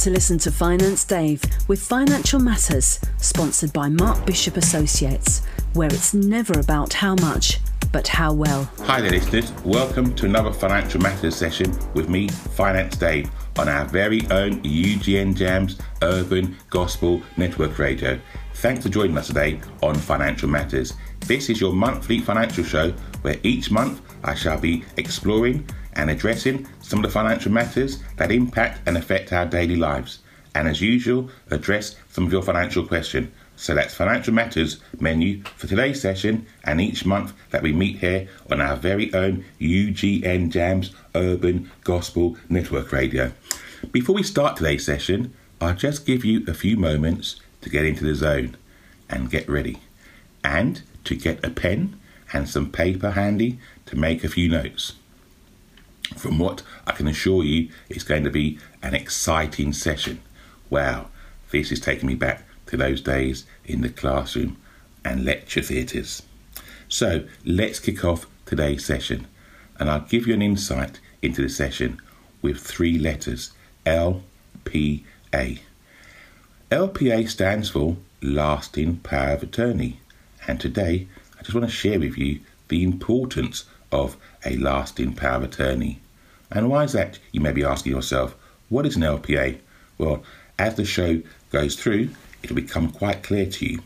to listen to Finance Dave with Financial Matters, sponsored by Mark Bishop Associates, where it's never about how much, but how well. Hi there, listeners. Welcome to another Financial Matters session with me, Finance Dave, on our very own UGN Jams Urban Gospel Network Radio. Thanks for joining us today on Financial Matters. This is your monthly financial show where each month I shall be exploring and addressing some of the financial matters that impact and affect our daily lives. And as usual, address some of your financial questions. So that's Financial Matters menu for today's session and each month that we meet here on our very own UGN Jams Urban Gospel Network Radio. Before we start today's session, I'll just give you a few moments to get into the zone and get ready. And to get a pen and some paper handy to make a few notes. From what I can assure you, it's going to be an exciting session. Wow, this is taking me back to those days in the classroom and lecture theatres. So let's kick off today's session, and I'll give you an insight into the session with three letters L P A. LPA stands for Lasting Power of Attorney, and today I just want to share with you the importance of a lasting power of attorney. And why is that? You may be asking yourself, what is an LPA? Well, as the show goes through, it'll become quite clear to you.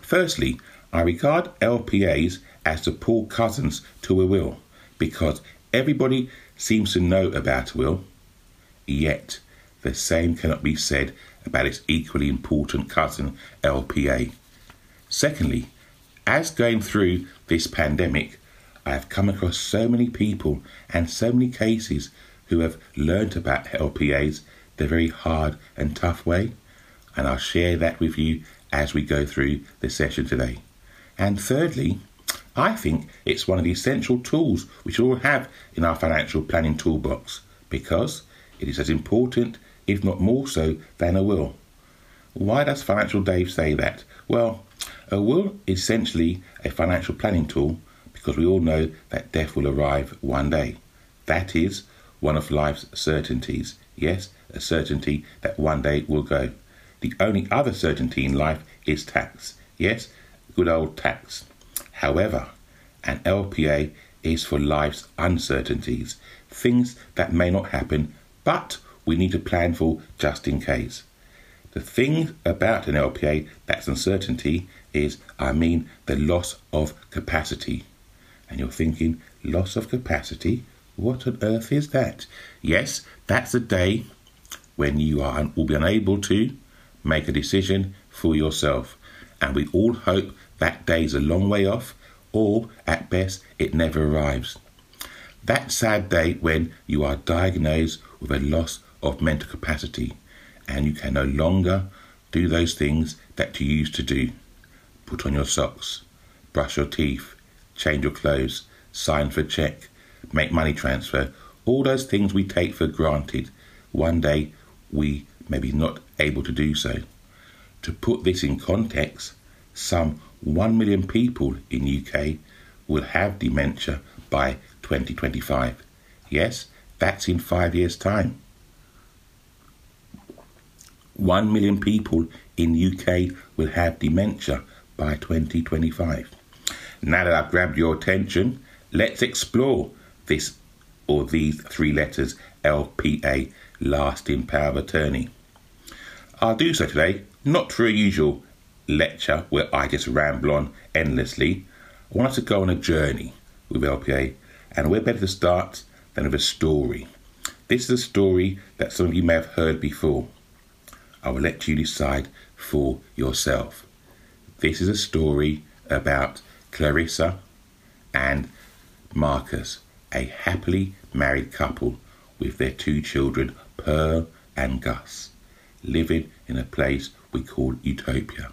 Firstly, I regard LPAs as the poor cousins to a will because everybody seems to know about a will, yet the same cannot be said about its equally important cousin, LPA. Secondly, as going through this pandemic, I have come across so many people and so many cases who have learnt about LPAs the very hard and tough way, and I'll share that with you as we go through the session today. And thirdly, I think it's one of the essential tools which we all have in our financial planning toolbox because it is as important, if not more so, than a will. Why does Financial Dave say that? Well, a will is essentially a financial planning tool because we all know that death will arrive one day. That is one of life's certainties. Yes, a certainty that one day will go. The only other certainty in life is tax. Yes, good old tax. However, an LPA is for life's uncertainties, things that may not happen, but we need to plan for just in case. The thing about an LPA that's uncertainty is, I mean, the loss of capacity and you're thinking, loss of capacity? What on earth is that? Yes, that's a day when you are will be unable to make a decision for yourself. And we all hope that day is a long way off, or at best, it never arrives. That sad day when you are diagnosed with a loss of mental capacity and you can no longer do those things that you used to do. Put on your socks, brush your teeth, change your clothes, sign for a check, make money transfer, all those things we take for granted. One day we may be not able to do so. To put this in context, some 1 million people in UK will have dementia by 2025. Yes, that's in 5 years time. 1 million people in UK will have dementia by 2025. Now that I've grabbed your attention, let's explore this or these three letters LPA, lasting power of attorney. I'll do so today, not through a usual lecture where I just ramble on endlessly. I want us to go on a journey with LPA, and we're better to start than with a story. This is a story that some of you may have heard before. I will let you decide for yourself. This is a story about Clarissa and Marcus, a happily married couple with their two children, Pearl and Gus, living in a place we call Utopia.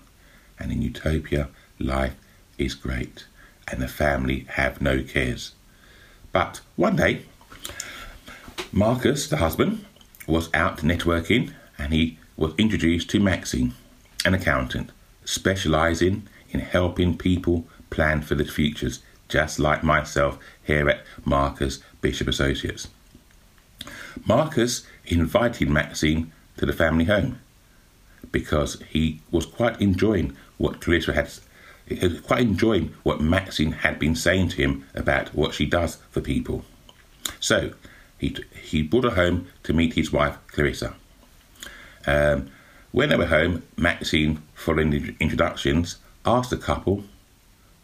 And in Utopia, life is great, and the family have no cares. But one day, Marcus, the husband, was out networking and he was introduced to Maxine, an accountant specializing in helping people plan for the futures, just like myself here at Marcus Bishop Associates. Marcus invited Maxine to the family home because he was quite enjoying what Clarissa had, quite enjoying what Maxine had been saying to him about what she does for people. So he he brought her home to meet his wife Clarissa. Um, when they were home, Maxine, following the introductions, asked the couple,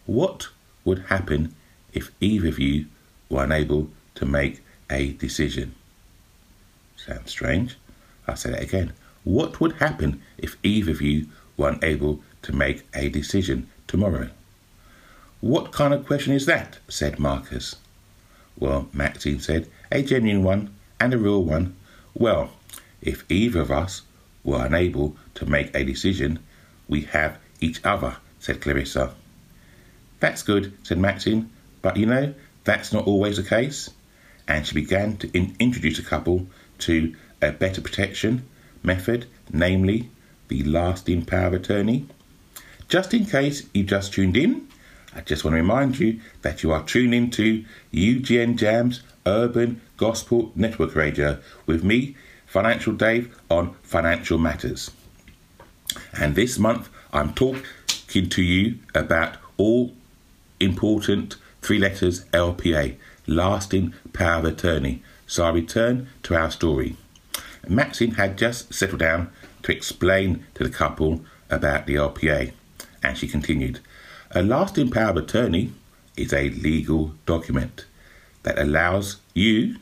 "What would happen if either of you were unable to make a decision?" Sounds strange. I'll say that again. What would happen if either of you were unable to make a decision tomorrow? What kind of question is that? said Marcus. Well, Maxine said, a genuine one and a real one. Well, if either of us were unable to make a decision, we have each other, said Clarissa. That's good, said Maxine, but you know, that's not always the case. And she began to in- introduce the couple to a better protection method, namely the lasting power of attorney. Just in case you just tuned in, I just want to remind you that you are tuning to UGN Jam's Urban Gospel Network Radio with me, Financial Dave, on Financial Matters. And this month, I'm talking to you about all important three letters LPA, lasting power of attorney. So I return to our story. Maxine had just settled down to explain to the couple about the LPA, and she continued A lasting power of attorney is a legal document that allows you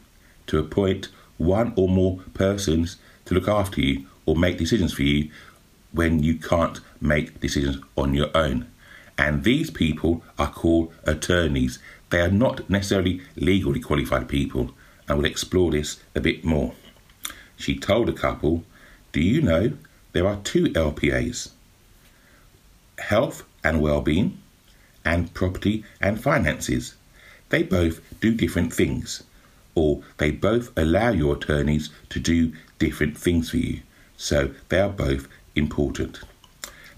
to appoint one or more persons to look after you or make decisions for you when you can't make decisions on your own. And these people are called attorneys. They are not necessarily legally qualified people. I will explore this a bit more. She told the couple, Do you know there are two LPAs? Health and well-being and property and finances. They both do different things, or they both allow your attorneys to do different things for you, so they are both important.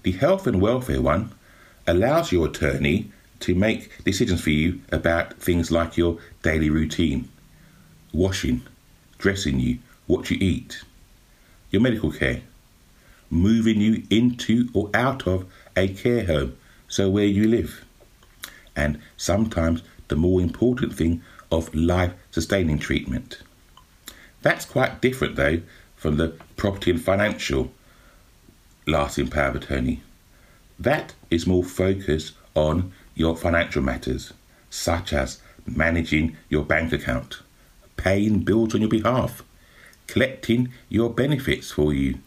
The health and welfare one allows your attorney to make decisions for you about things like your daily routine, washing, dressing you, what you eat, your medical care, moving you into or out of a care home, so where you live, and sometimes the more important thing of life sustaining treatment. That's quite different though from the property and financial lasting power of attorney. That is more focused on your financial matters, such as managing your bank account, paying bills on your behalf, collecting your benefits for you,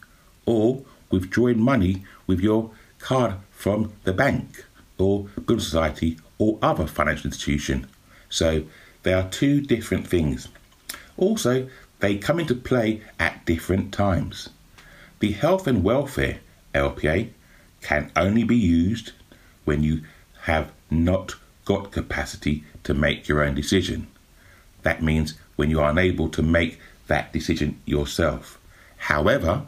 or withdrawing money with your card from the bank or building society or other financial institution. So they are two different things. Also, they come into play at different times. The health and welfare LPA can only be used when you have not got capacity to make your own decision. That means when you are unable to make that decision yourself. However,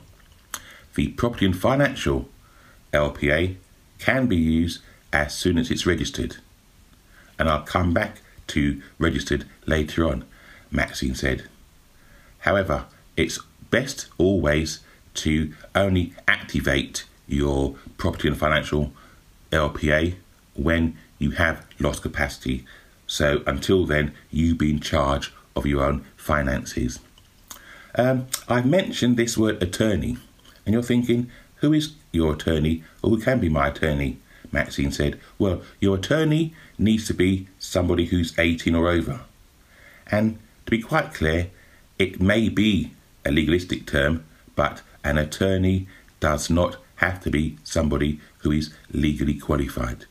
the property and financial LPA can be used as soon as it's registered. And I'll come back to registered later on, Maxine said. However, it's best always to only activate your property and financial LPA when you have lost capacity. So until then, you be in charge of your own finances. Um, I've mentioned this word attorney, and you're thinking, who is your attorney or who can be my attorney? Maxine said, Well, your attorney needs to be somebody who's 18 or over. And to be quite clear, it may be a legalistic term, but an attorney does not have to be somebody who is legally qualified.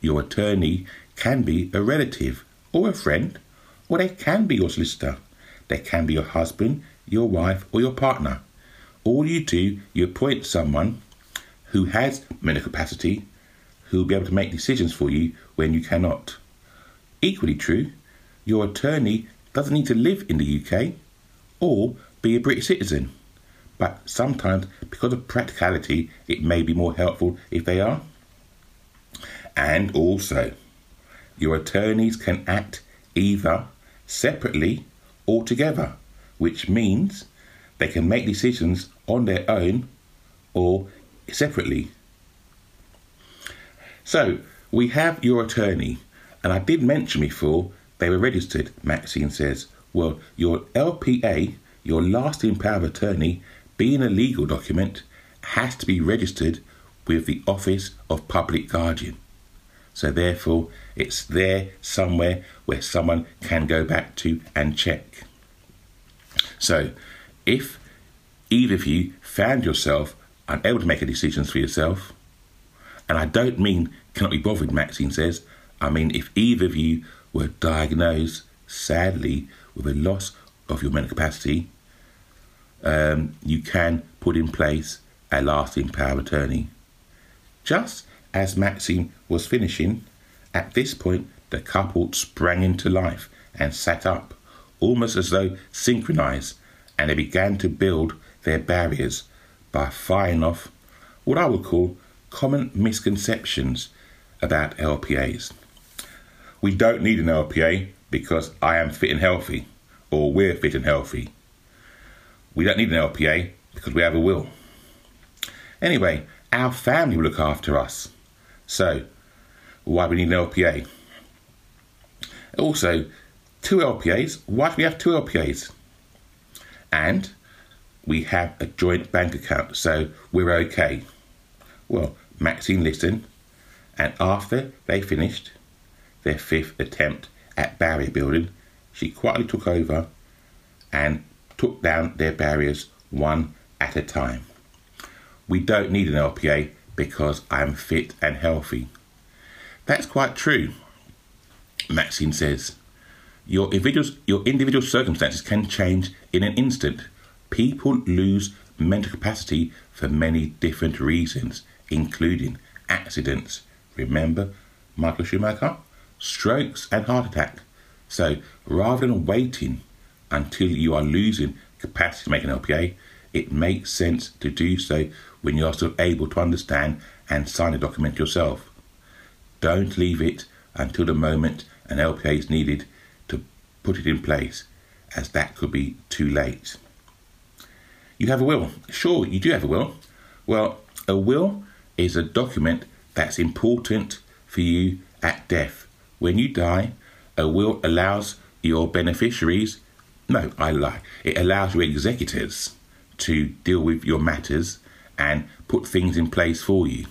Your attorney can be a relative or a friend, or they can be your solicitor. They can be your husband, your wife, or your partner. All you do, you appoint someone who has mental capacity, who will be able to make decisions for you when you cannot. Equally true, your attorney doesn't need to live in the UK or be a British citizen. But sometimes, because of practicality, it may be more helpful if they are. And also, your attorneys can act either separately or together which means they can make decisions on their own or separately. So, we have your attorney, and I did mention before they were registered, Maxine says. Well, your LPA, your lasting power of attorney, being a legal document, has to be registered with the Office of Public Guardian. So, therefore, it's there somewhere where someone can go back to and check. So, if either of you found yourself unable to make decisions for yourself, and I don't mean cannot be bothered, Maxine says, I mean if either of you were diagnosed, sadly, with a loss of your mental capacity, um, you can put in place a lasting power of attorney. Just as Maxine was finishing, at this point the couple sprang into life and sat up, almost as though synchronized, and they began to build their barriers by firing off what I would call common misconceptions about LPAs. We don't need an LPA because I am fit and healthy, or we're fit and healthy. We don't need an LPA because we have a will. Anyway, our family will look after us. So, why we need an LPA? Also, two LPAs. Why do we have two LPAs? And we have a joint bank account, so we're okay. Well, Maxine listened, and after they finished their fifth attempt at barrier building, she quietly took over and took down their barriers one at a time. We don't need an LPA because I'm fit and healthy. That's quite true, Maxine says. Your individual, your individual circumstances can change in an instant. People lose mental capacity for many different reasons, including accidents. Remember Michael Schumacher? Strokes and heart attack. So rather than waiting until you are losing capacity to make an LPA, it makes sense to do so when you are still able to understand and sign a document yourself. Don't leave it until the moment an LPA is needed to put it in place, as that could be too late. You have a will. Sure, you do have a will. Well, a will is a document that's important for you at death. When you die, a will allows your beneficiaries, no, I lie, it allows your executors to deal with your matters and put things in place for you.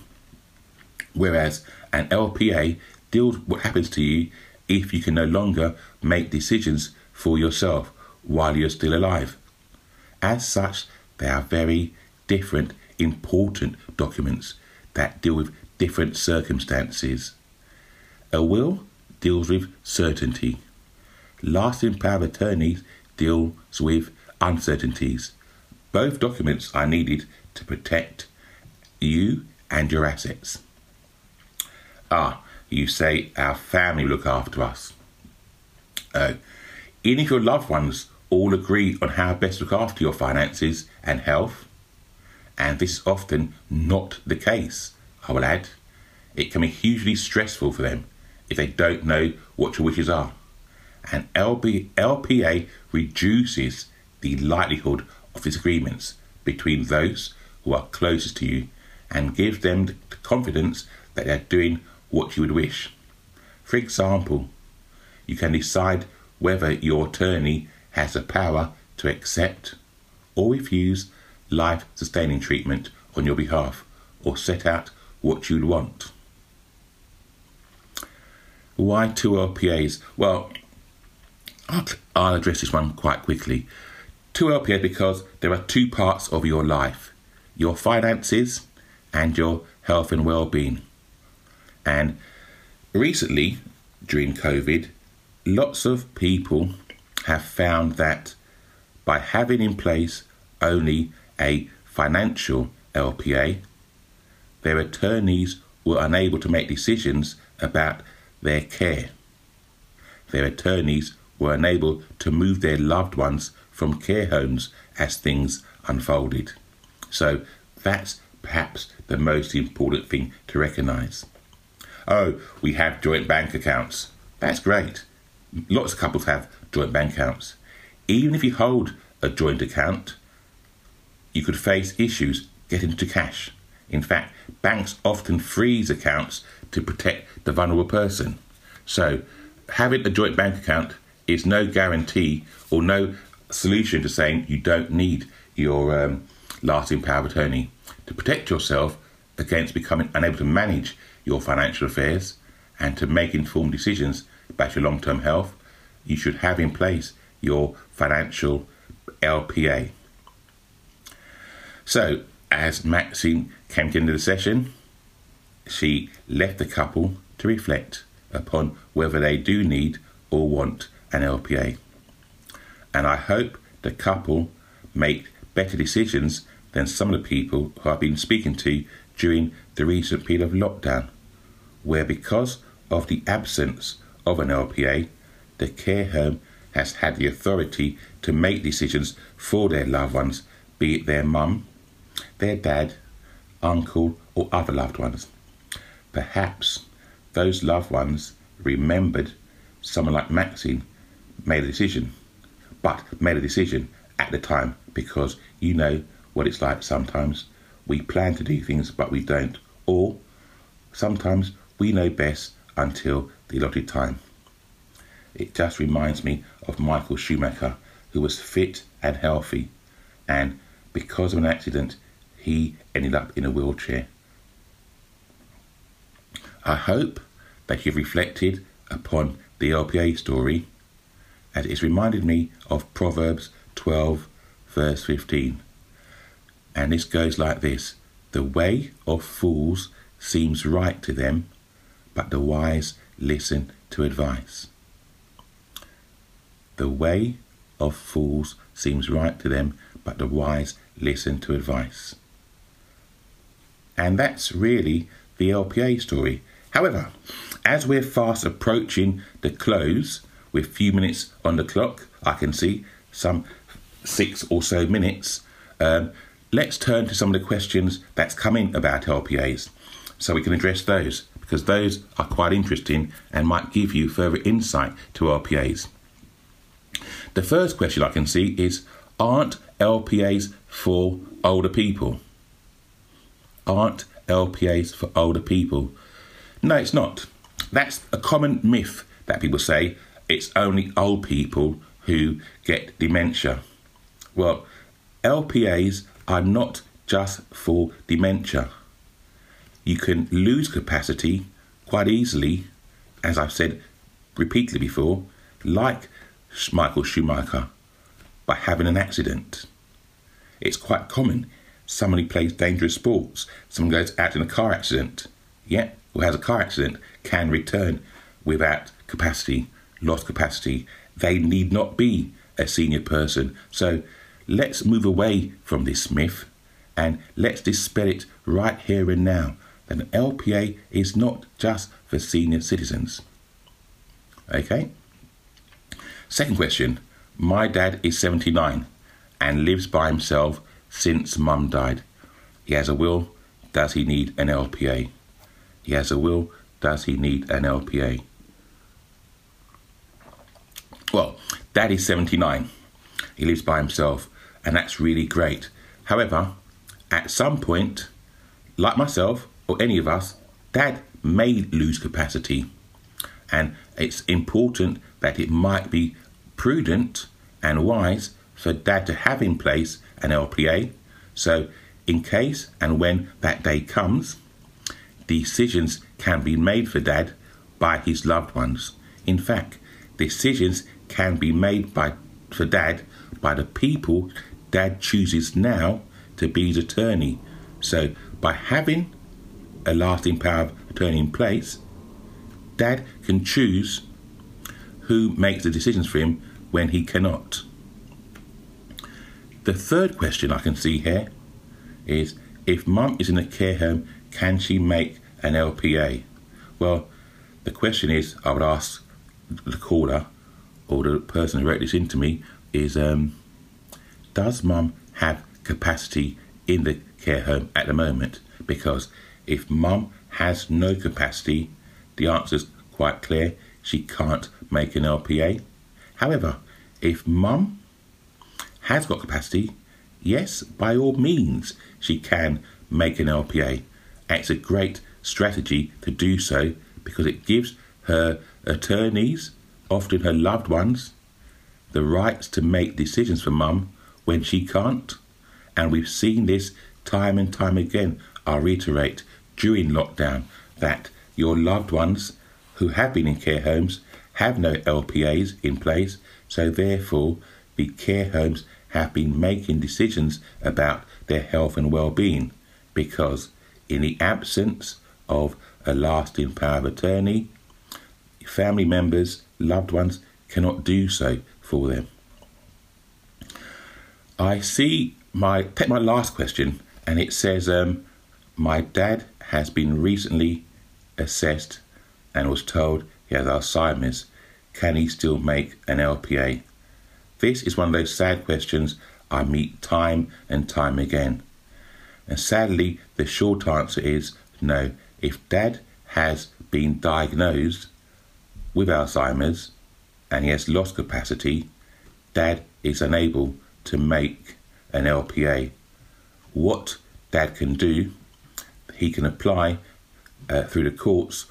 Whereas an LPA deals what happens to you if you can no longer make decisions for yourself while you're still alive. As such, they are very different, important documents that deal with different circumstances. A will deals with certainty. Lasting power of attorney deals with uncertainties. Both documents are needed to protect you and your assets. Ah, you say our family look after us. Uh, even if your loved ones all agree on how best to look after your finances and health, and this is often not the case, I will add, it can be hugely stressful for them if they don't know what your wishes are. And LB, LPA reduces the likelihood of disagreements between those who are closest to you and gives them the confidence that they're doing what you would wish. For example, you can decide whether your attorney has the power to accept or refuse life sustaining treatment on your behalf or set out what you'd want. Why two LPAs? Well, I'll, address this one quite quickly. Two LPAs because there are two parts of your life your finances and your health and well being. And recently, during COVID, lots of people have found that by having in place only a financial LPA, their attorneys were unable to make decisions about their care. Their attorneys were unable to move their loved ones from care homes as things unfolded. So that's perhaps the most important thing to recognise. Oh, we have joint bank accounts. That's great. Lots of couples have joint bank accounts. Even if you hold a joint account, you could face issues getting to cash. In fact, banks often freeze accounts to protect the vulnerable person. So, having a joint bank account is no guarantee or no solution to saying you don't need your um, lasting power of attorney. To protect yourself against becoming unable to manage your financial affairs and to make informed decisions about your long term health, you should have in place your financial LPA. So, as Maxine came to the end of the session, she left the couple to reflect upon whether they do need or want an LPA. And I hope the couple make better decisions than some of the people who I've been speaking to during the recent period of lockdown, where because of the absence of an LPA, the care home has had the authority to make decisions for their loved ones, be it their mum, their dad, uncle, or other loved ones. Perhaps those loved ones remembered someone like Maxine made a decision, but made a decision at the time because you know what it's like sometimes. We plan to do things, but we don't. Or sometimes we know best until the allotted time. It just reminds me of Michael Schumacher, who was fit and healthy, and because of an accident, he ended up in a wheelchair. I hope that you've reflected upon the LPA story as it's reminded me of Proverbs 12, verse 15. And this goes like this The way of fools seems right to them, but the wise listen to advice. The way of fools seems right to them, but the wise listen to advice. And that's really the LPA story. However, as we're fast approaching the close, with a few minutes on the clock, I can see some six or so minutes. Um, let's turn to some of the questions that's coming about LPAs so we can address those because those are quite interesting and might give you further insight to LPAs. The first question I can see is Aren't LPAs for older people? Aren't LPAs for older people? No, it's not. That's a common myth that people say it's only old people who get dementia. Well, LPAs are not just for dementia. You can lose capacity quite easily, as I've said repeatedly before, like Michael Schumacher, by having an accident. It's quite common. Somebody plays dangerous sports, someone goes out in a car accident, yeah, who has a car accident, can return without capacity lost capacity, they need not be a senior person. So let's move away from this myth and let's dispel it right here and now that an LPA is not just for senior citizens. Okay? Second question My dad is 79 and lives by himself since mum died. He has a will. Does he need an LPA? He has a will. Does he need an LPA? Well, Daddy's 79. He lives by himself, and that's really great. However, at some point, like myself or any of us, Dad may lose capacity. And it's important that it might be prudent and wise for Dad to have in place an LPA. So, in case and when that day comes, decisions can be made for Dad by his loved ones. In fact, decisions can be made by for dad by the people dad chooses now to be his attorney. So by having a lasting power of attorney in place, dad can choose who makes the decisions for him when he cannot. The third question I can see here is if mum is in a care home, can she make an LPA? Well, the question is I would ask the caller or the person who wrote this into me is um, does mum have capacity in the care home at the moment? Because if mum has no capacity, the answer is quite clear she can't make an LPA. However, if mum has got capacity, yes, by all means, she can make an LPA. And it's a great strategy to do so because it gives her attorneys, often her loved ones, the rights to make decisions for mum when she can't. And we've seen this time and time again. I'll reiterate during lockdown that your loved ones who have been in care homes have no LPAs in place, so therefore the care homes have been making decisions about their health and well-being because in the absence of a lasting power of attorney, family members, loved ones cannot do so for them. I see my take my last question and it says um, my dad has been recently assessed and was told he has Alzheimer's. Can he still make an LPA? This is one of those sad questions I meet time and time again. And sadly, the short answer is no. If dad has been diagnosed with Alzheimer's and he has lost capacity, dad is unable to make an LPA. What dad can do, he can apply uh, through the courts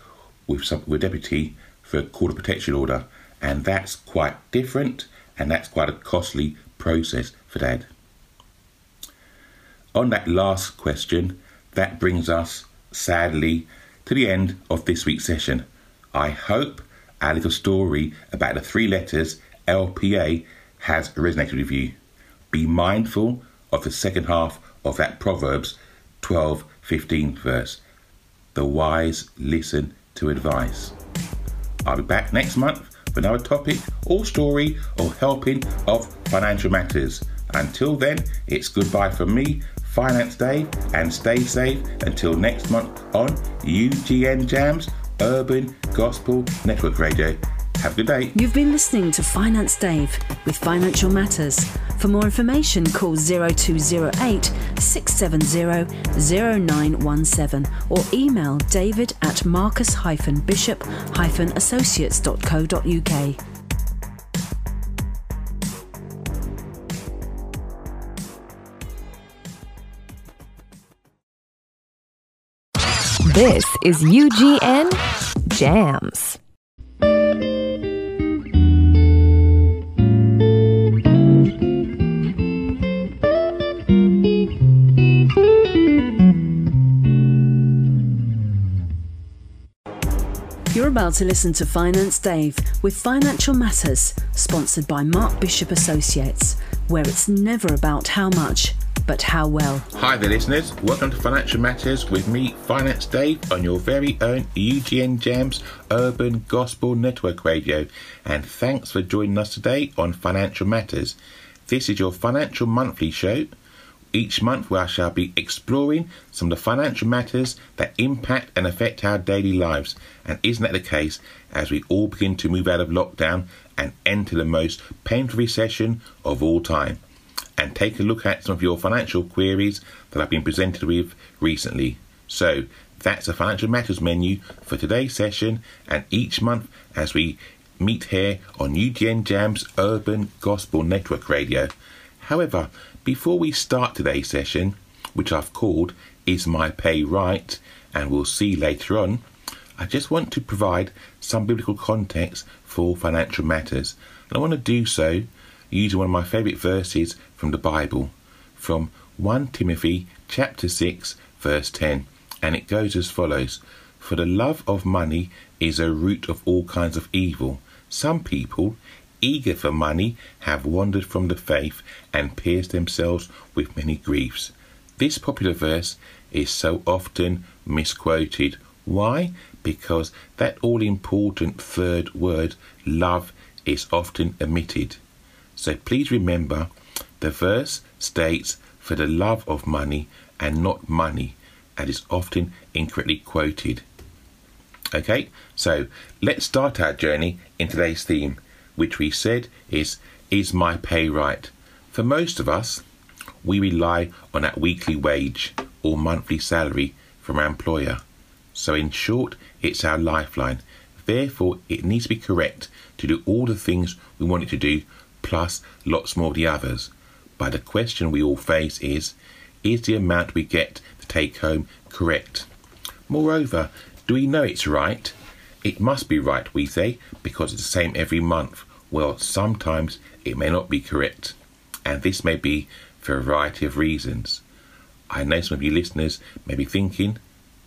with some with deputy for a court of protection order, and that's quite different, and that's quite a costly process for dad. On that last question, that brings us sadly to the end of this week's session. I hope our little story about the three letters LPA has resonated with you. Be mindful of the second half of that Proverbs 12 15 verse. The wise listen to advice. I'll be back next month for another topic or story or helping of financial matters. Until then, it's goodbye from me, Finance Dave, and stay safe until next month on UGN Jams Urban Gospel Network Radio. Have a good day. You've been listening to Finance Dave with Financial Matters. For more information, call 0208 670 0917 or email david at marcus-bishop-associates.co.uk. This is UGN Jams. You're about to listen to Finance Dave with Financial Matters, sponsored by Mark Bishop Associates, where it's never about how much, but how well. Hi there, listeners. Welcome to Financial Matters with me, Finance Dave, on your very own UGN Jams Urban Gospel Network Radio. And thanks for joining us today on Financial Matters. This is your financial monthly show. Each month, where I shall be exploring some of the financial matters that impact and affect our daily lives. And isn't that the case as we all begin to move out of lockdown and enter the most painful recession of all time? And take a look at some of your financial queries that I've been presented with recently. So, that's the Financial Matters menu for today's session and each month as we meet here on UGN Jam's Urban Gospel Network Radio. However, before we start today's session, which I've called Is My Pay Right? and we'll see later on, I just want to provide some biblical context for financial matters. And I want to do so using one of my favourite verses from the Bible, from 1 Timothy chapter 6 verse 10, and it goes as follows: For the love of money is a root of all kinds of evil. Some people, eager for money, have wandered from the faith and pierced themselves with many griefs. This popular verse is so often misquoted. Why? Because that all important third word, love, is often omitted. So please remember the verse states for the love of money and not money and is often incorrectly quoted. Okay, so let's start our journey in today's theme, which we said is Is my pay right? For most of us, we rely on that weekly wage or monthly salary from our employer. So, in short, it's our lifeline. Therefore, it needs to be correct to do all the things we want it to do plus lots more of the others. but the question we all face is is the amount we get to take home correct? Moreover, do we know it's right? It must be right, we say, because it's the same every month. Well, sometimes it may not be correct, and this may be for a variety of reasons. I know some of you listeners may be thinking,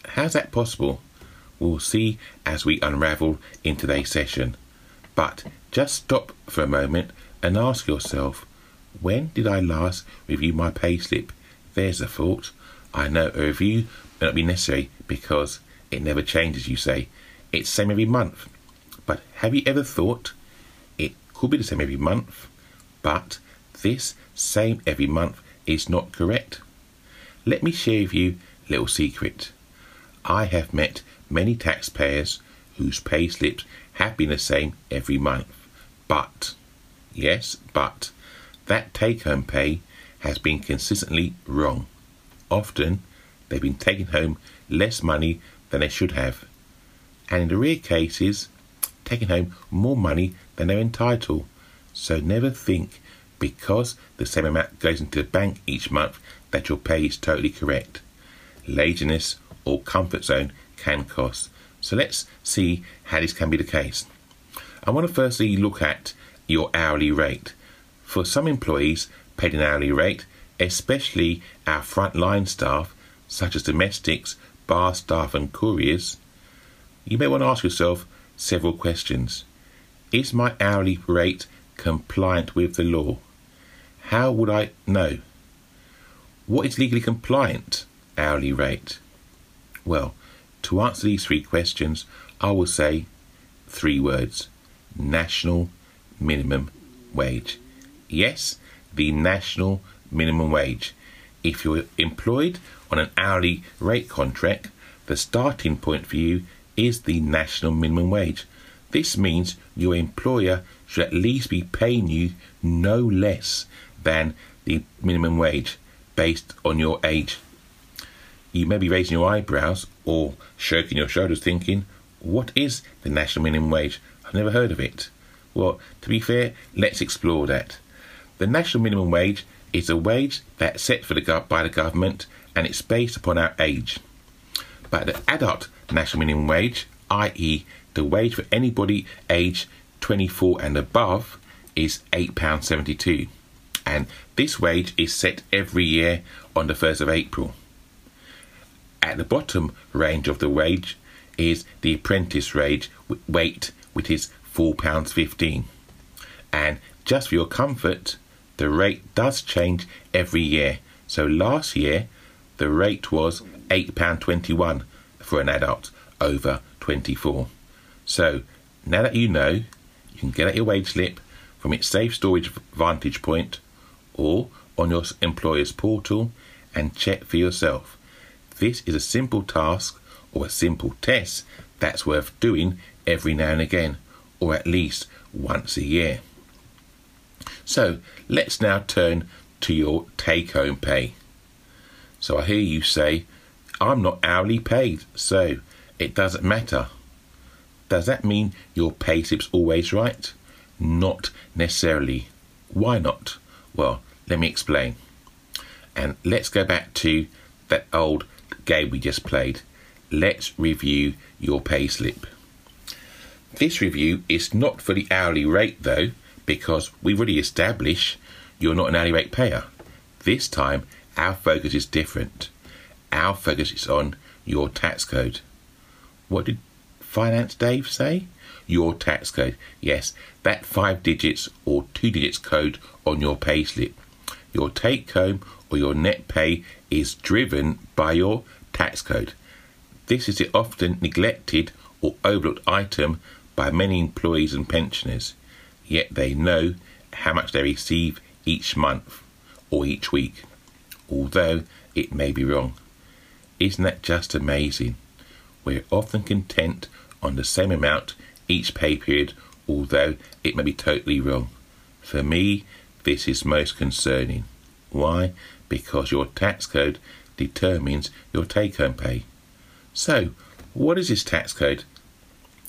how's that possible? We'll see as we unravel in today's session. But just stop for a moment and ask yourself, when did I last review my payslip? There's a thought. I know a review may not be necessary because it never changes, you say. It's same every month. But have you ever thought it could be the same every month, but this same every month is not correct? Let me share with you a little secret. I have met many taxpayers whose pay slips have been the same every month. But, yes, but, that take home pay has been consistently wrong. Often, they've been taking home less money than they should have. And in the rare cases, taking home more money than they're entitled. So never think because the same amount goes into the bank each month that your pay is totally correct. Laziness or comfort zone can cost. So let's see how this can be the case. I want to firstly look at your hourly rate. For some employees paid an hourly rate, especially our frontline staff, such as domestics, bar staff, and couriers, you may want to ask yourself several questions. Is my hourly rate compliant with the law? How would I know? What is legally compliant hourly rate? Well, to answer these three questions, I will say three words national minimum wage. Yes, the national minimum wage. If you're employed on an hourly rate contract, the starting point for you is the national minimum wage. This means your employer should at least be paying you no less than the minimum wage based on your age. You may be raising your eyebrows or shrugging your shoulders thinking, what is the national minimum wage? I've never heard of it. Well, to be fair, let's explore that. The national minimum wage is a wage that's set for the, by the government and it's based upon our age. But the adult national minimum wage, i.e., the wage for anybody aged 24 and above, is £8.72. And this wage is set every year on the 1st of April. At the bottom range of the wage is the apprentice wage, wait, which is £4.15. And just for your comfort, the rate does change every year. So last year, the rate was £8.21 for an adult over 24. So now that you know, you can get at your wage slip from its safe storage vantage point or on your employer's portal and check for yourself. This is a simple task or a simple test that's worth doing every now and again, or at least once a year. So let's now turn to your take home pay. So I hear you say, I'm not hourly paid, so it doesn't matter. Does that mean your pay slip's always right? Not necessarily. Why not? Well, let me explain. And let's go back to that old game we just played. Let's review your pay slip. This review is not for the hourly rate though, because we've already established you're not an hourly rate payer. This time, our focus is different. Our focus is on your tax code. What did Finance Dave say? Your tax code. Yes, that five digits or two digits code on your payslip. Your take home or your net pay is driven by your tax code. This is the often neglected or overlooked item by many employees and pensioners, yet they know how much they receive each month or each week, although it may be wrong. Isn't that just amazing? We're often content on the same amount each pay period, although it may be totally wrong. For me, this is most concerning. Why? Because your tax code determines your take home pay. So, what is this tax code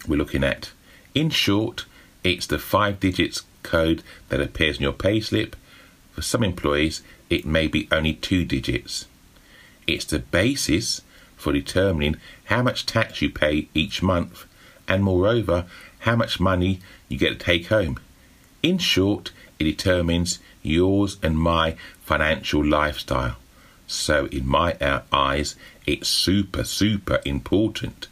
we're looking at? In short, it's the five digits code that appears in your payslip For some employees, it may be only two digits. It's the basis for determining how much tax you pay each month and, moreover, how much money you get to take home. In short, it determines yours and my financial lifestyle. So, in my eyes, it's super, super important.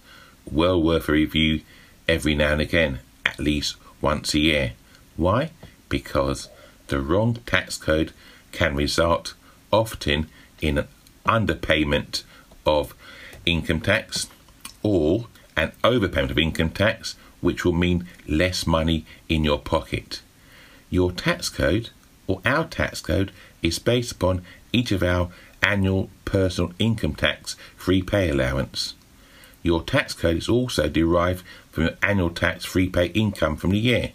Well worth a review every now and again, at least once a year. Why? Because the wrong tax code can result often in an underpayment of income tax or an overpayment of income tax, which will mean less money in your pocket. Your tax code or our tax code is based upon each of our annual personal income tax free pay allowance. Your tax code is also derived from your annual tax free pay income from the year.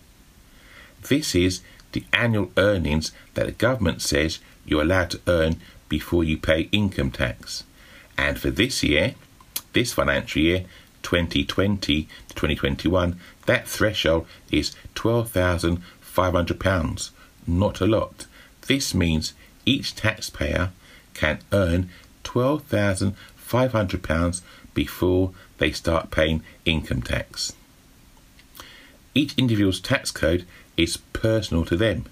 This is the annual earnings that the government says you're allowed to earn before you pay income tax. And for this year, this financial year, 2020 to 2021, that threshold is £12,500, not a lot. This means each taxpayer can earn £12,500 before they start paying income tax. Each individual's tax code is personal to them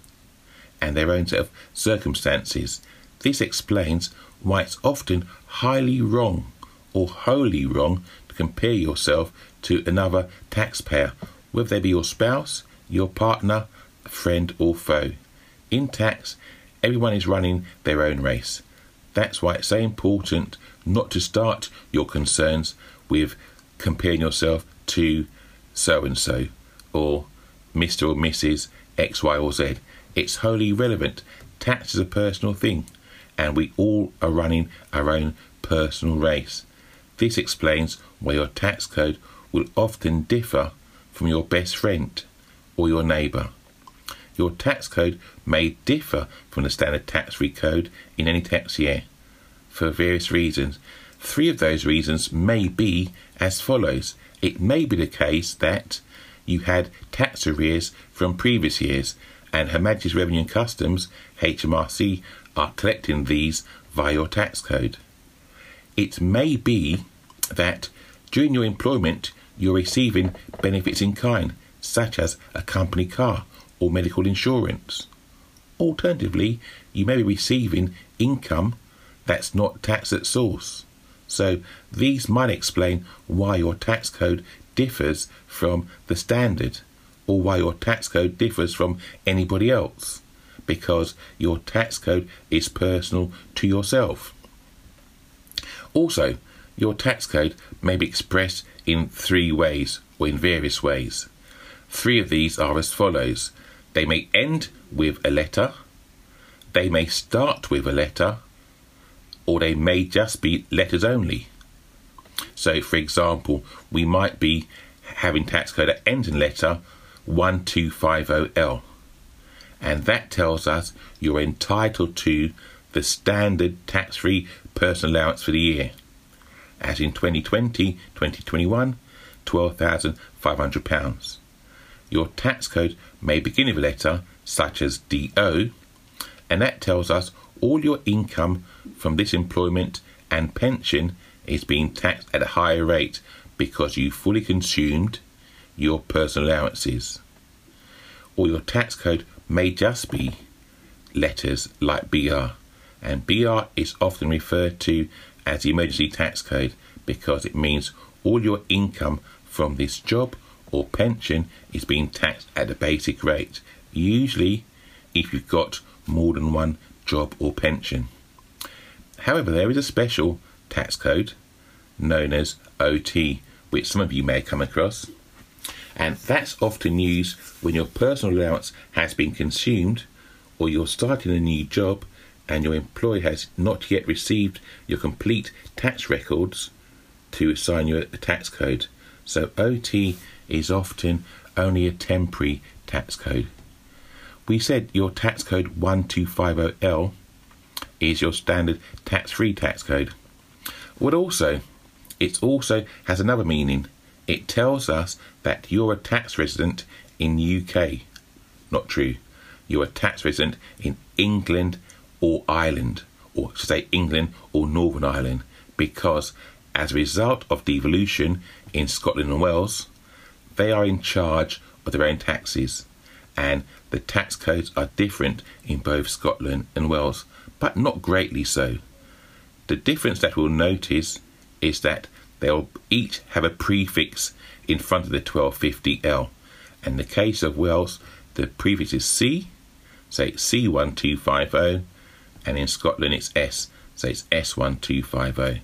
and their own set of circumstances. This explains why it's often highly wrong or wholly wrong to compare yourself to another taxpayer, whether they be your spouse, your partner, friend, or foe. In tax, everyone is running their own race. That's why it's so important not to start your concerns with comparing yourself to so and so or Mr. or Mrs. X, Y, or Z. It's wholly irrelevant. Tax is a personal thing, and we all are running our own personal race. This explains why your tax code will often differ from your best friend or your neighbour. Your tax code may differ from the standard tax free code in any tax year for various reasons. Three of those reasons may be as follows. It may be the case that you had tax arrears from previous years and Her Majesty's Revenue and Customs, HMRC, are collecting these via your tax code. It may be that during your employment you're receiving benefits in kind, such as a company car or medical insurance. Alternatively, you may be receiving income that's not taxed at source. So, these might explain why your tax code differs from the standard or why your tax code differs from anybody else because your tax code is personal to yourself. Also, your tax code may be expressed in three ways or in various ways. Three of these are as follows they may end with a letter, they may start with a letter, or they may just be letters only. So, for example, we might be having tax code that ends in letter 1250L, and that tells us you're entitled to the standard tax free personal allowance for the year. As in 2020 2021, £12,500 your tax code may begin with a letter such as DO, and that tells us all your income from this employment and pension is being taxed at a higher rate because you fully consumed your personal allowances. Or your tax code may just be letters like BR, and BR is often referred to as the emergency tax code because it means all your income from this job or pension is being taxed at a basic rate, usually if you've got more than one job or pension. However, there is a special tax code known as OT, which some of you may come across, and that's often used when your personal allowance has been consumed or you're starting a new job and your employer has not yet received your complete tax records to assign you a tax code. So OT is often only a temporary tax code. We said your tax code 1250L is your standard tax-free tax code. What also, it also has another meaning. It tells us that you're a tax resident in UK. Not true. you're a tax resident in England or Ireland, or should say England or Northern Ireland, because as a result of devolution in Scotland and Wales, they are in charge of their own taxes, and the tax codes are different in both Scotland and Wales, but not greatly so. The difference that we'll notice is that they'll each have a prefix in front of the 1250L. In the case of Wales, the prefix is C, say it's C1250, and in Scotland it's S, so it's S1250.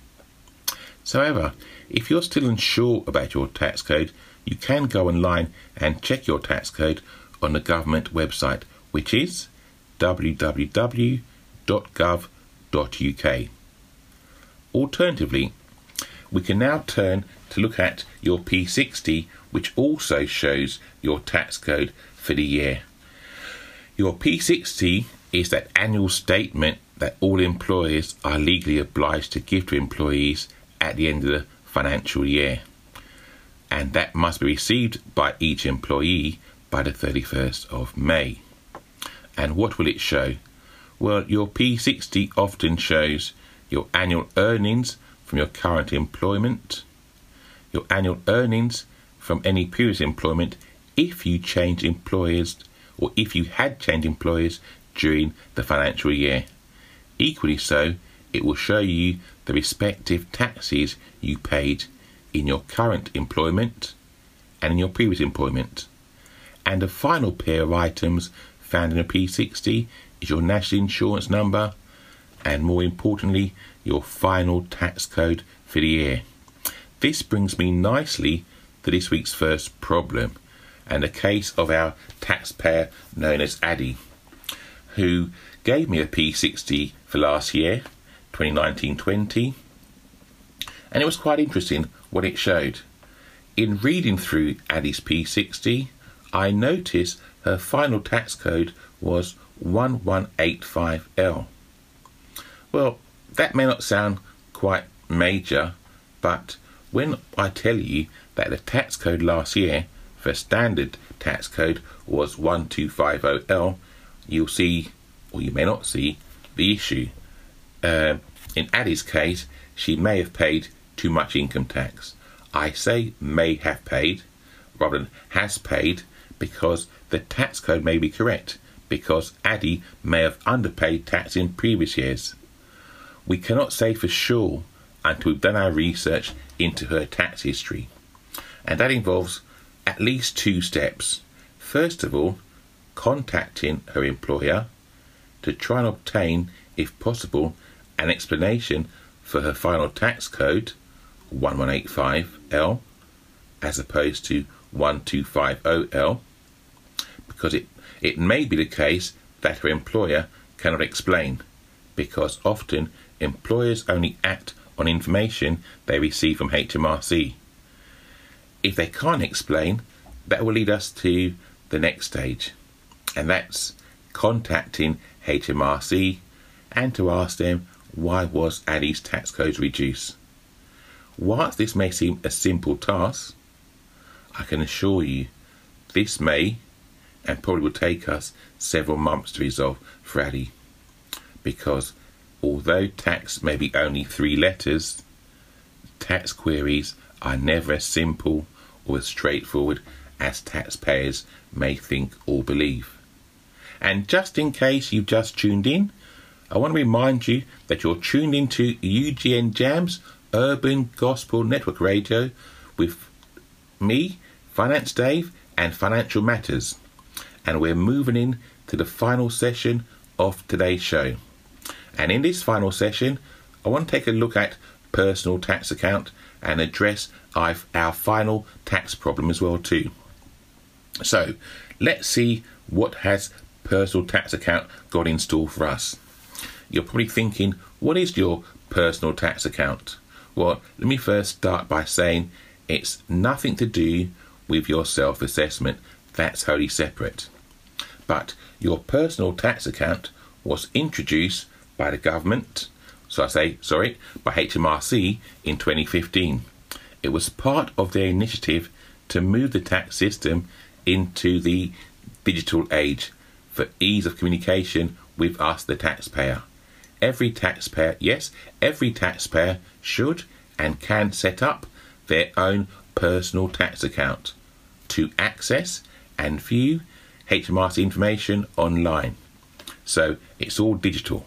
So, however, if you're still unsure about your tax code, you can go online and check your tax code on the government website, which is www.gov.uk. Alternatively, we can now turn to look at your P60, which also shows your tax code for the year. Your P60 is that annual statement that all employers are legally obliged to give to employees at the end of the financial year. And that must be received by each employee by the 31st of May. And what will it show? Well, your P60 often shows your annual earnings from your current employment, your annual earnings from any previous employment if you change employers or if you had changed employers during the financial year. Equally so, it will show you the respective taxes you paid in your current employment and in your previous employment. And the final pair of items found in a P60 is your national insurance number and more importantly, your final tax code for the year. This brings me nicely to this week's first problem and the case of our taxpayer known as Addy, who gave me a P60 for last year, 2019 20, and it was quite interesting what it showed. In reading through Addy's P60, I noticed her final tax code was 1185L. Well, that may not sound quite major, but when I tell you that the tax code last year for standard tax code was 1250L, you'll see, or you may not see, the issue. Uh, in Addie's case, she may have paid too much income tax. I say may have paid rather than has paid because the tax code may be correct because Addy may have underpaid tax in previous years. We cannot say for sure until we've done our research into her tax history. And that involves at least two steps. First of all, contacting her employer to try and obtain, if possible, an explanation for her final tax code, 1185L, as opposed to 1250L, because it, it may be the case that her employer cannot explain, because often employers only act on information they receive from HMRC. If they can't explain, that will lead us to the next stage, and that's contacting HMRC and to ask them why was Addie's tax code reduced. Whilst this may seem a simple task, I can assure you this may and probably will take us several months to resolve for Addy because Although tax may be only three letters, tax queries are never as simple or as straightforward as taxpayers may think or believe. And just in case you've just tuned in, I want to remind you that you're tuned into UGN Jamz Urban Gospel Network Radio with me, Finance Dave, and Financial Matters. And we're moving in to the final session of today's show. And in this final session, I want to take a look at personal tax account and address our final tax problem as well too. So let's see what has personal tax account got in store for us. You're probably thinking, what is your personal tax account? Well, let me first start by saying it's nothing to do with your self assessment, that's wholly separate. But your personal tax account was introduced by the government, so I say, sorry, by HMRC in 2015. It was part of their initiative to move the tax system into the digital age for ease of communication with us, the taxpayer. Every taxpayer, yes, every taxpayer should and can set up their own personal tax account to access and view HMRC information online. So it's all digital.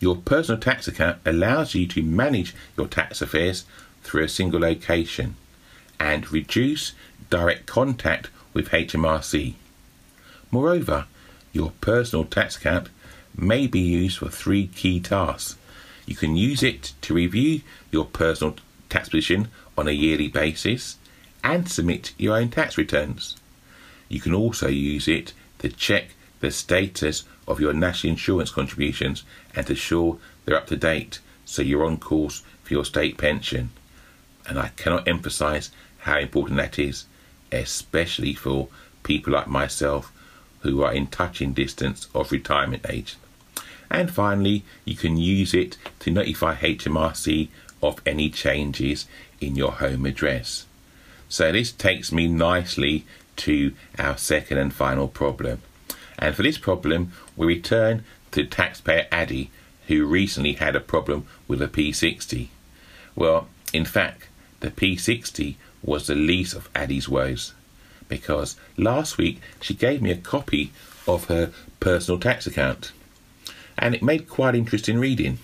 Your personal tax account allows you to manage your tax affairs through a single location and reduce direct contact with HMRC. Moreover, your personal tax account may be used for three key tasks. You can use it to review your personal tax position on a yearly basis and submit your own tax returns. You can also use it to check the status of your national insurance contributions and to ensure they're up to date so you're on course for your state pension. And I cannot emphasize how important that is, especially for people like myself who are in touching distance of retirement age. And finally, you can use it to notify HMRC of any changes in your home address. So this takes me nicely to our second and final problem. And for this problem, we return to taxpayer Addy, who recently had a problem with a P60. Well, in fact, the P60 was the least of Addy's woes, because last week she gave me a copy of her personal tax account, and it made quite interesting reading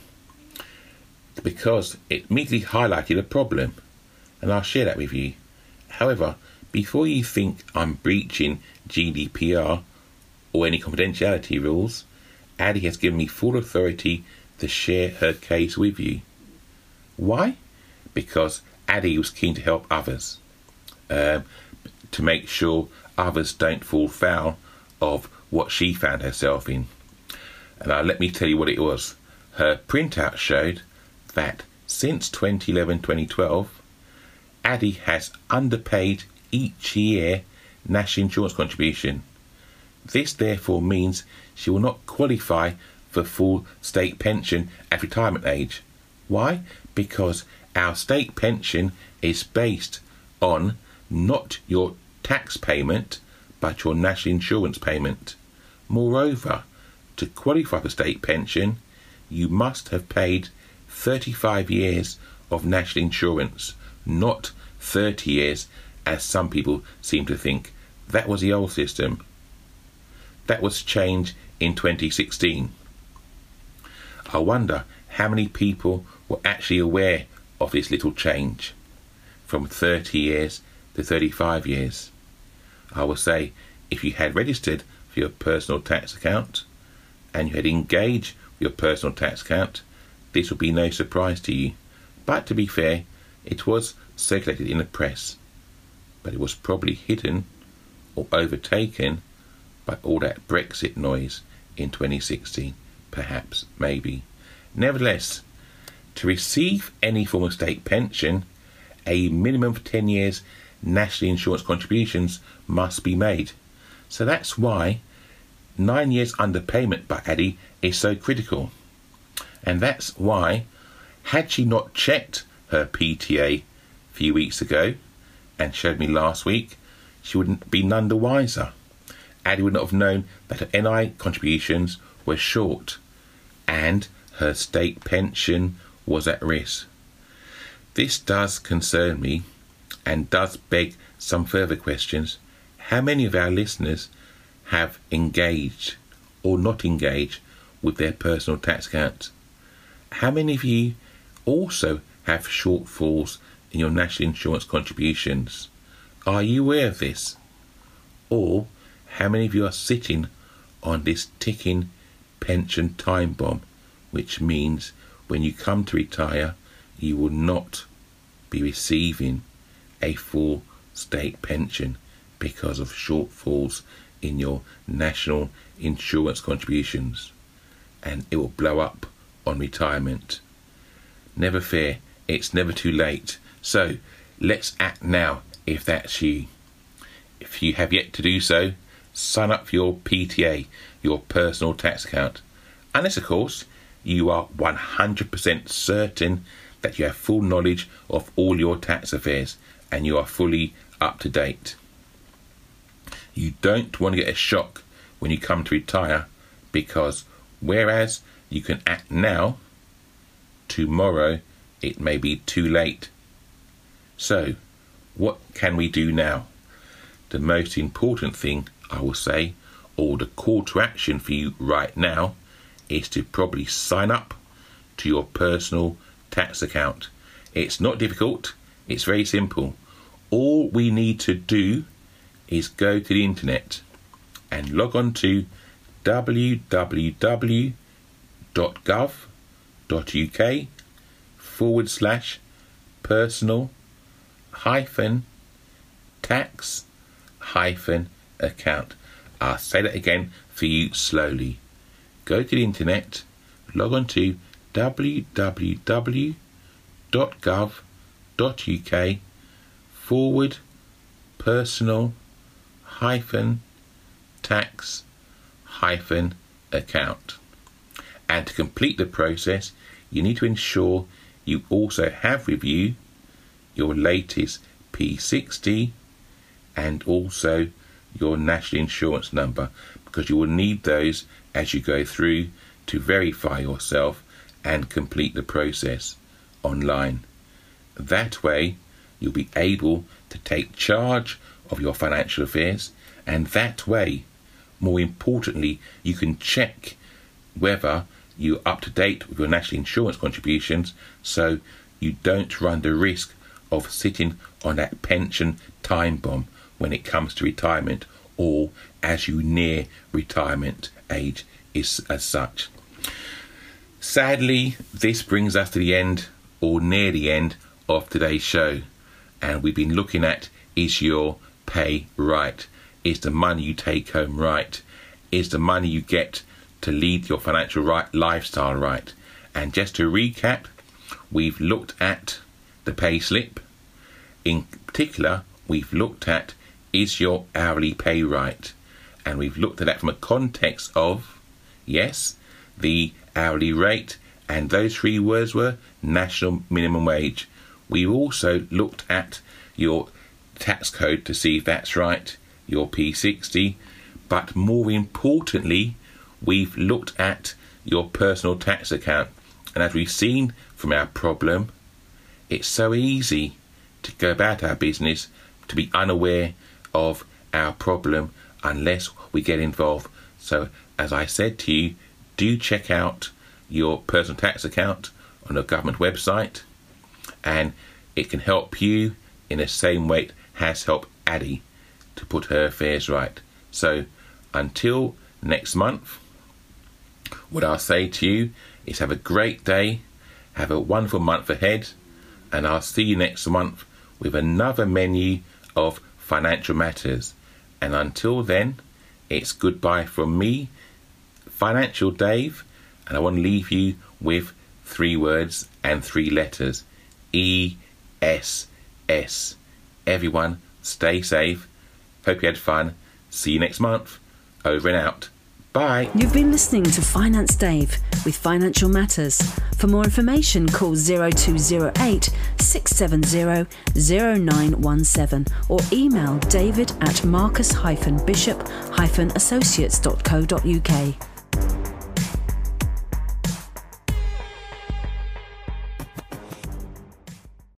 because it immediately highlighted a problem, and I'll share that with you. However, before you think I'm breaching GDPR or any confidentiality rules, Addy has given me full authority to share her case with you. Why? Because Addy was keen to help others, um, to make sure others don't fall foul of what she found herself in. And uh, let me tell you what it was. Her printout showed that since 2011 2012, Addy has underpaid each year national insurance contribution this therefore means she will not qualify for full state pension at retirement age. Why? Because our state pension is based on not your tax payment but your national insurance payment. Moreover, to qualify for state pension, you must have paid 35 years of national insurance, not 30 years as some people seem to think. That was the old system. That was changed in 2016. I wonder how many people were actually aware of this little change from 30 years to 35 years. I will say if you had registered for your personal tax account and you had engaged with your personal tax account, this would be no surprise to you. But to be fair, it was circulated in the press, but it was probably hidden or overtaken by all that Brexit noise in 2016, perhaps, maybe. Nevertheless, to receive any form of state pension, a minimum of 10 years national insurance contributions must be made. So that's why nine years underpayment by Addy is so critical. And that's why, had she not checked her PTA a few weeks ago and showed me last week, she wouldn't be none the wiser. Addie would not have known that her NI contributions were short and her state pension was at risk. This does concern me and does beg some further questions. How many of our listeners have engaged or not engaged with their personal tax accounts? How many of you also have shortfalls in your national insurance contributions? Are you aware of this? Or how many of you are sitting on this ticking pension time bomb, which means when you come to retire, you will not be receiving a full state pension because of shortfalls in your national insurance contributions, and it will blow up on retirement. Never fear, it's never too late. So let's act now if that's you. If you have yet to do so, sign up for your PTA, your personal tax account. Unless, of course, you are 100% certain that you have full knowledge of all your tax affairs and you are fully up to date. You don't want to get a shock when you come to retire because whereas you can act now, tomorrow it may be too late. So, what can we do now? The most important thing, I will say, or the call to action for you right now, is to probably sign up to your personal tax account. It's not difficult, it's very simple. All we need to do is go to the internet and log on to www.gov.uk forward slash personal hyphen tax hyphen account. I'll say that again for you slowly. Go to the internet, log on to www.gov.uk forward personal hyphen tax hyphen account. And to complete the process, you need to ensure you also have with you your latest P60 and also your national insurance number because you will need those as you go through to verify yourself and complete the process online. That way, you'll be able to take charge of your financial affairs, and that way, more importantly, you can check whether you're up to date with your national insurance contributions so you don't run the risk of sitting on that pension time bomb when it comes to retirement or as you near retirement age is as such. Sadly, this brings us to the end or near the end of today's show, and we've been looking at is your pay right? Is the money you take home right? Is the money you get to lead your financial right lifestyle right? And just to recap, we've looked at the pay slip. In particular, we've looked at is your hourly pay right? And we've looked at that from a context of yes, the hourly rate, and those three words were national minimum wage. We've also looked at your tax code to see if that's right, your P60, but more importantly, we've looked at your personal tax account. And as we've seen from our problem, it's so easy to go about our business to be unaware of our problem unless we get involved. So, as I said to you, do check out your personal tax account on a government website, and it can help you in the same way it has helped Addie to put her affairs right. So, until next month, what I'll say to you is have a great day, have a wonderful month ahead, and I'll see you next month with another menu of financial matters. And until then, it's goodbye from me, Financial Dave, and I want to leave you with three words and three letters E S S. Everyone, stay safe. Hope you had fun. See you next month. Over and out. Bye. You've been listening to Finance Dave with Financial Matters. For more information, call 0208 670 0917 or email david at marcus-bishop-associates.co.uk.